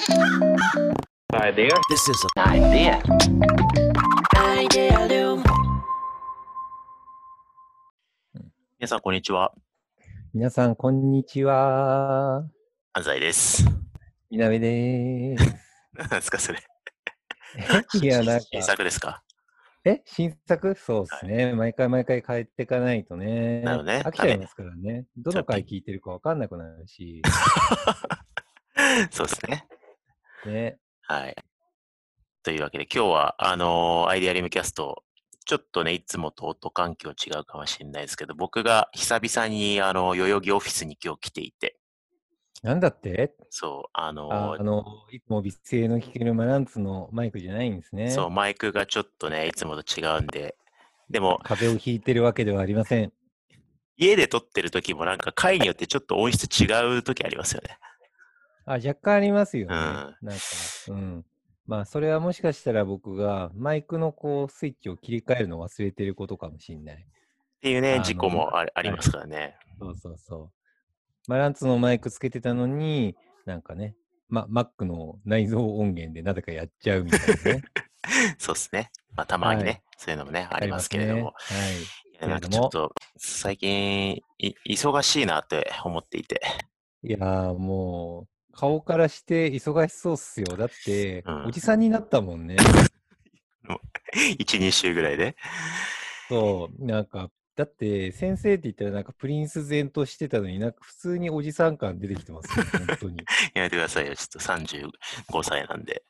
Idea. This is an idea. Idea 皆さん、こんにちは。皆さん、こんにちは。安西です。みなべでーす。何ですか、それ。いや、なんか、新作ですか？え、新作？そうですね、毎回毎回変えていかないとね。なるね飽きちゃいますからね。どの回聞いてるかわかんなくなるし。そうですね。ね。はい。というわけで、今日は、あのーアイデアリムキャスト、ちょっとね、いつもと音環境違うかもしれないですけど、僕が久々に、あの、代々木オフィスに今日来ていて、なんだって？そう、あのーああの、いつも美声の聞けるマランツのマイクじゃないんですね。そう、マイクがちょっとね、いつもと違うんで、でも、風邪をひいてるわけではありません。家で撮ってる時もなんか回によってちょっと音質違う時ありますよね。あ、若干ありますよね。うんなんか、うん。まあ、それはもしかしたら僕がマイクのこう、スイッチを切り替えるのを忘れてることかもしれない。っていうね、事故もあありますからね。そうそうそう。マランツのマイクつけてたのに、なんかね、ま、Mac の内蔵音源でなぜかやっちゃうみたいなね。そうですね。まあ、たまにね、はいそういうのもね、ありますけれども。ねいやなんかちょっと、最近い、忙しいなって思っていて。はい。いやーもう、顔からして忙しそうっすよ。だって、うんおじさんになったもんね。1、2週ぐらいで。そう、なんか、だって先生って言ったらなんかプリンス前としてたのになんか普通におじさん感出てきてますよ、本当に。やめてくださいよ。ちょっと35歳なんで。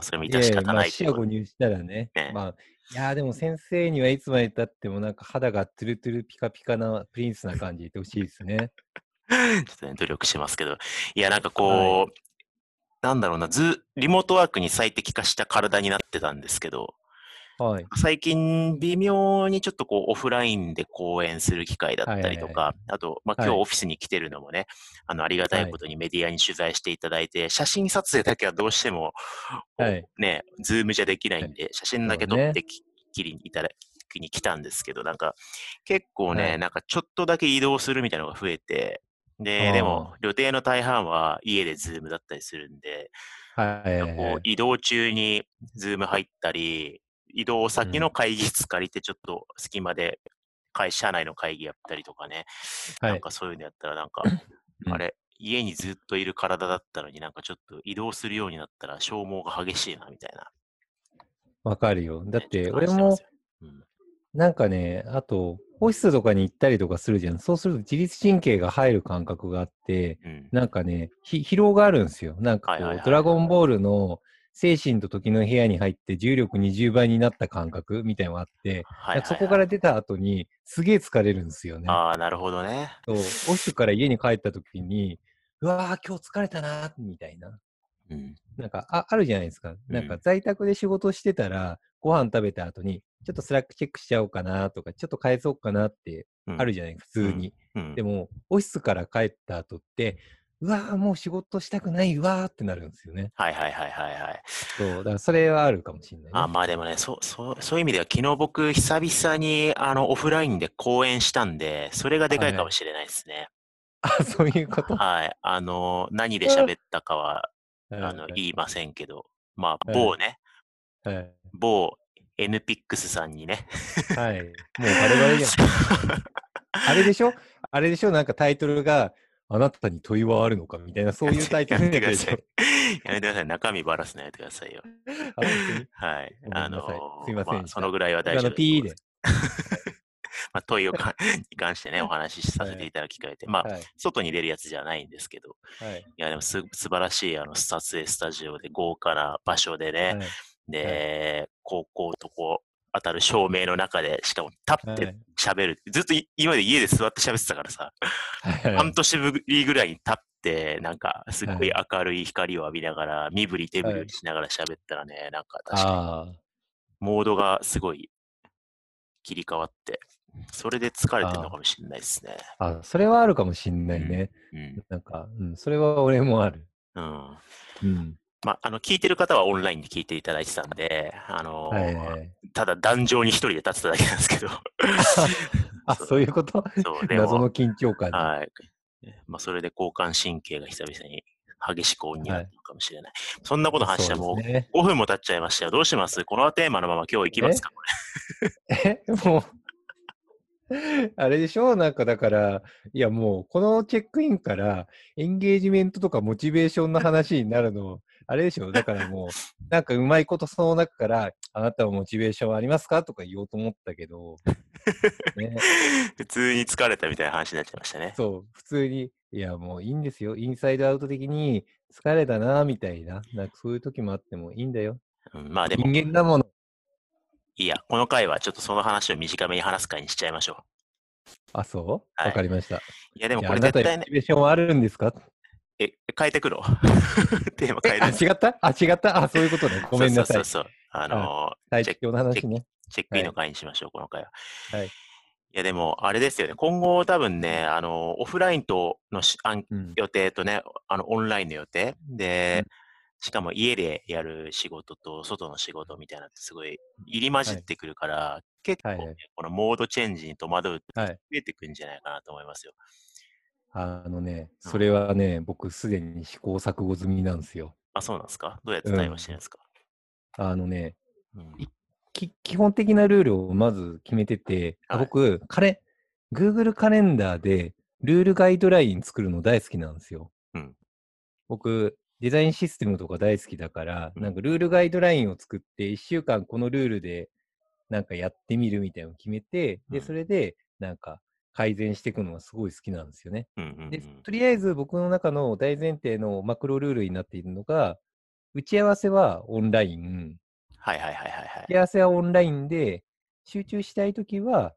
それも致いやいや、し方ないまあ、視野誤入したらね。ねまあ、いやーでも先生にはいつまでたってもなんか肌がトゥルトゥルピカピカなプリンスな感じでいてほしいですね。ちょっとね、努力しますけど。いや、なんかこう、なんだろうな、ず、リモートワークに最適化した体になってたんですけど、はい。最近微妙にちょっとこうオフラインで講演する機会だったりとか、はい。あと、まあ、はい今日オフィスに来てるのもね、あの、ありがたいことにメディアに取材していただいて、写真撮影だけはどうしても、ね、 Zoomじゃできないんで、写真だけ撮ってき,、きりにいただきに来たんですけど、なんか、結構ね、はい。なんかちょっとだけ移動するみたいなのが増えて、で、でも、予定の大半は家で Zoom だったりするんで、はい。こう移動中に Zoom 入ったり、移動先の会議室借りてちょっと隙間で会社内の会議やったりとかね、はいなんかそういうのやったらなんか、うん。あれ、家にずっといる体だったのになんかちょっと移動するようになったら消耗が激しいなみたいな。わかるよ。だっねて、俺もなんかね、あと、オフィスとかに行ったりとかするじゃん。そうすると自律神経が入る感覚があって、うん。なんかね、ひ疲労があるんですよ。なんかこう、ドラゴンボールの精神と時の部屋に入って重力20倍になった感覚みたいなのがあって、はいはいはいそこから出た後にすげえ疲れるんですよね。ああ、なるほどね。そうオフィスから家に帰った時に、うわー、今日疲れたなー、みたいな。うん。なんかあ、あるじゃないですか。なんか在宅で仕事してたら、ご飯食べた後に、ちょっとスラックチェックしちゃおうかなとか、ちょっと返そうかなってうんあるじゃない、普通に。うん。でも、オフィスから帰った後って、うわー、もう仕事したくない、うわーってなるんですよね。はいはいはいはいはい。そう、だからそれはあるかもしれない、ね。あまあでもね、そう、そう、そういう意味では昨日僕久々にあのオフラインで講演したんで、それがでかいかもしれないですね。あ、そういうこと？はい。あの、何で喋ったかは、あの、はい言いませんけど、まあ、はい某ね、はい。某 NPX さんにね、はい。もうバレバレじゃん。あれでしょ？あれでしょ？なんかタイトルが、あなたに問いはあるのかみたいな、そういうタイトやルめてください。やめてください。中身ばらすのやめてくださいよ。はい。あのすいませんあでしたそのぐらいは大丈夫 P でです。まあ、問いをかに関してね、お話しさせていただき機会で、まあ、はい。外に出るやつじゃないんですけど、はい。いや、でもす素晴らしいあの撮影スタジオで豪華な場所でね、はいで、高校とこう当たる照明の中で、しかも立ってはい喋る。ずっとい今まで家で座って喋ってたからさ、はい半年ぶりぐらいに立って、なんかすっごい明るい光を浴びながら、身振り手振りしながら喋ったらね、なんか確かにあモードがすごい切り替わって、それで疲れてるのかもしれないですね。あ。あ、それはあるかもしんないね。うん。なんか、うん、それは俺もある。うん。うん。まあ、あの、聞いてる方はオンラインで聞いていただいてたんで、あのーはいはいはい。ただ壇上に一人で立ってただけなんですけど、あ、そういうこと？そう、謎の緊張感で。はい。まあ、それで交感神経が久々に激しくオンになったのかもしれない。そんなこと話したらもうそうですね5分も経っちゃいましたよ。どうします？このテーマのまま今日行きますか？こ え、もう、あれでしょ？なんかだから、いやもう、このチェックインからエンゲージメントとかモチベーションの話になるの、あれでしょ？だからもう、なんかうまいことその中から、あなたはモチベーションありますか？とか言おうと思ったけど、ね、れ普通に疲れたみたいな話になっちゃいましたね。そう、普通に、いやもういいんですよ。インサイドアウト的に疲れたな、みたいな。なんかそういう時もあってもいいんだよ。うん、まあでも、人間だもの。いいや、この回はちょっとその話を短めに話す回にしちゃいましょあ、そう？わ、はいかりました。う。いやでもこれ絶対ね、チベーションはあるんですか？え、変えてくの テーマ変え、えあ、る違った？あ、違った？あ、そういうことね。ごめんなさい。そうそうそう。あのーチェッ最強の話ね。チェックインの回にしましょう、この回は。はい。いや、でも、あれですよね。今後多分ね、あの、オフラインとのし。予定とね、あの、オンラインの予定。で、うんしかも家でやる仕事と外の仕事みたいなのってすごい入り混じってくるから、結構、ねはいはい。このモードチェンジに戸惑うってはい。増えてくんじゃないかなと思いますよ。あのね、うん。それはね、僕すでに試行錯誤済みなんですよ。あ、そうなんですか？どうやって対応してるんですか、あのね、うん。基本的なルールをまず決めてて、あはい。僕、カレ、Google カレンダーでルールガイドライン作るの大好きなんですよ。うん。僕、デザインシステムとか大好きだから、うんなんかルールガイドラインを作って、1週間このルールでなんかやってみるみたいなのを決めて、で、うんそれでなんか改善していくのがすごい好きなんですよね。うんうんうんで、とりあえず僕の中の大前提のマクロルールになっているのが、打ち合わせはオンライン、はいはいはいはいはい打ち。合わせはオンラインで、集中したいときは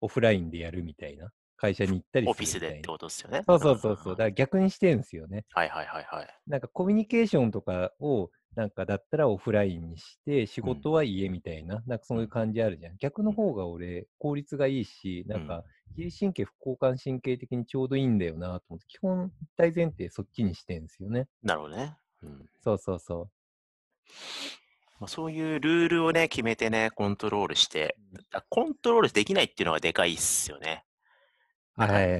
オフラインでやるみたいな。会社に行ったりオフィスでってことですよね。そうそうそうそう。だんから逆にしてるんですよね。はいはいはいはい。なんかコミュニケーションとかを、なんかだったらオフラインにして、仕事は家みたいな、なんかそういう感じあるじゃん。逆の方が俺、効率がいいし、なんか、自律神経、副交感神経的にちょうどいいんだよなと思って、基本、大前提そっちにしてんですよね。なるほどね。うんそうそうそまあ、そういうルールをね、決めてね、コントロールして、あコントロールできないっていうのがでかいっすよね。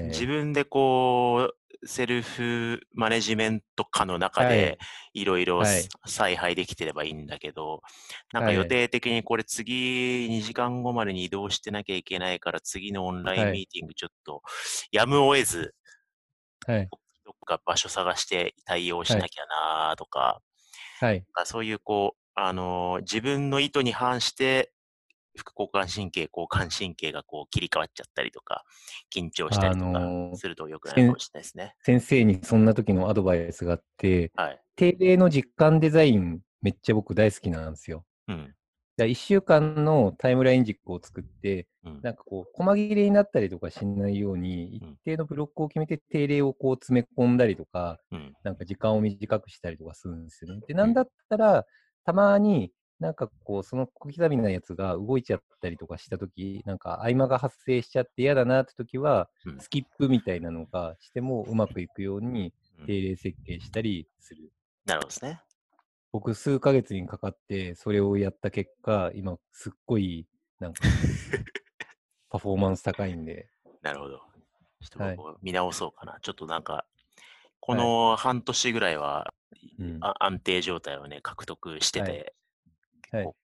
自分でこう、セルフマネジメント下の中はい。で、いろい。ろはい采配できてればいいんだけど、なんかはい。予定的にこれ次2時間後までに移動してなきゃいけないから、次のオンラインはい。ミーティングちょっとやむを得ず、はい。どっか場所探して対応しなきゃなとか、はい。なんかそういうこう、あのー自分の意図に反して、副交感神経、交感神経がこう切り替わっちゃったりとか、緊張したりとかあのーすると良くないかもしれないですね。先生にそんな時のアドバイスがあって、はい。定例の実感デザイン、めっちゃ僕大好きなんですよ。うん。1週間のタイムライン軸を作って、うん。なんかこう、細切れになったりとかしないように、一うん定のブロックを決めて定例をこう詰め込んだりとか、うん。なんか時間を短くしたりとかするんですよね。で、なんだったら、たまになんかこう、その小刻みなやつが動いちゃったりとかしたとき、なんか合間が発生しちゃって嫌だなってときは、うんスキップみたいなのがしてもうまくいくようにうん定例設計したりする。なるほどですね。僕、数ヶ月にかかって、それをやった結果、今、すっごい、なんか、パフォーマンス高いんで、なるほど。ちょっと見直そうかな。ちょっとなんか、この半年ぐらいは、うんあ安定状態をね、獲得してて、はい結構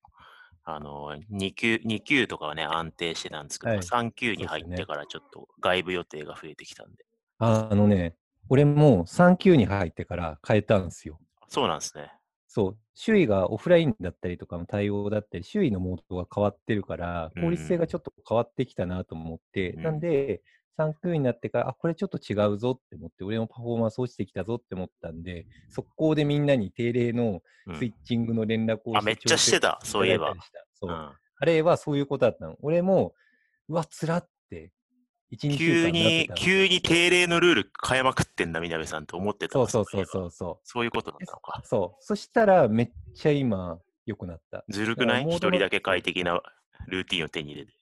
あの、2級、二級とかはね、安定してたんですけど、はい3級に入ってからちょっと外部予定が増えてきたんで。ああのね、俺も3級に入ってから変えたんですよ。そうなんですね。そう、周囲がオフラインだったりとかの対応だったり、周囲のモードが変わってるから、効率性がちょっと変わってきたなと思って、うんなんで、3級になってから、あ、これちょっと違うぞって思って、俺のパフォーマンス落ちてきたぞって思ったんで、速攻でみんなに定例のうんスイッチングの連絡をあめっちゃしてたそういえばそうう。んあれはそういうことだったの。俺も、うわ、つらって、1、2週急に、急に定例のルール変えまくってんだ、みなべさんと思ってたわそうそうそうそうそう。そういうことだったのか。そう。そしたら、めっちゃ今、良くなった。ずるくない？一人だけ快適なルーティンを手に入れて。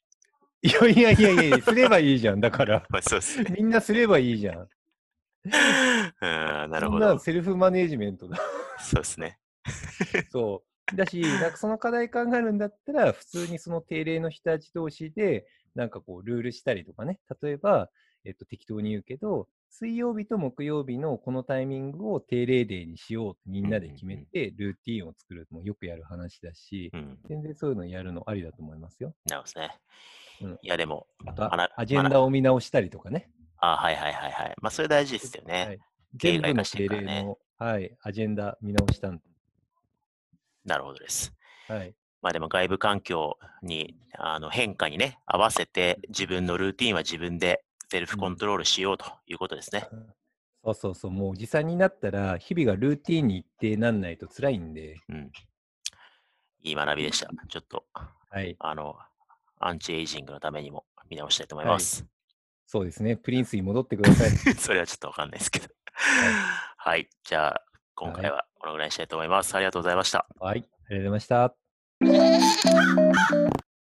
いやいやいやいや、すればいいじゃん。だから、まあ、そうですね。みんなすればいいじゃん。うん、なるそんなほど。セルフマネージメントだ。そうですね。そう。だし、なんかその課題考えるんだったら、普通にその定例の人たち同士で、なんかこう、ルールしたりとかね。例えば、えっと、適当に言うけど、水曜日と木曜日のこのタイミングを定例デーにしようとみんなで決めて、ルーティーンを作るのもよくやる話だし、うん。全然そういうのやるのありだと思いますよ。なるほどね。うんいや、でも、アジェンダを見直したりとかね。あはいはいはいはい。まあ、それ大事ですよね。はい、全部の定例の、はい、アジェンダ見直したんなるほどです。はい。まあでも外部環境にあの変化にね、合わせて自分のルーティンは自分でセルフコントロールしようということですね。そうそうそう、もうおじさんになったら、日々がルーティンに一定なんないと辛いんで、うん。いい学びでした。ちょっと、はい。あの、アンチエイジングのためにも見直したいと思います。そうですね、プリンスに戻ってください。それはちょっとわかんないですけど。はい。じゃあ、今回はこのぐらいにしたいと思います。ありがとうございました。はい、ありがとうございました。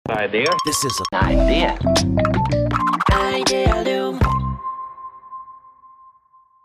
idea. This is an idea. Idea Loom.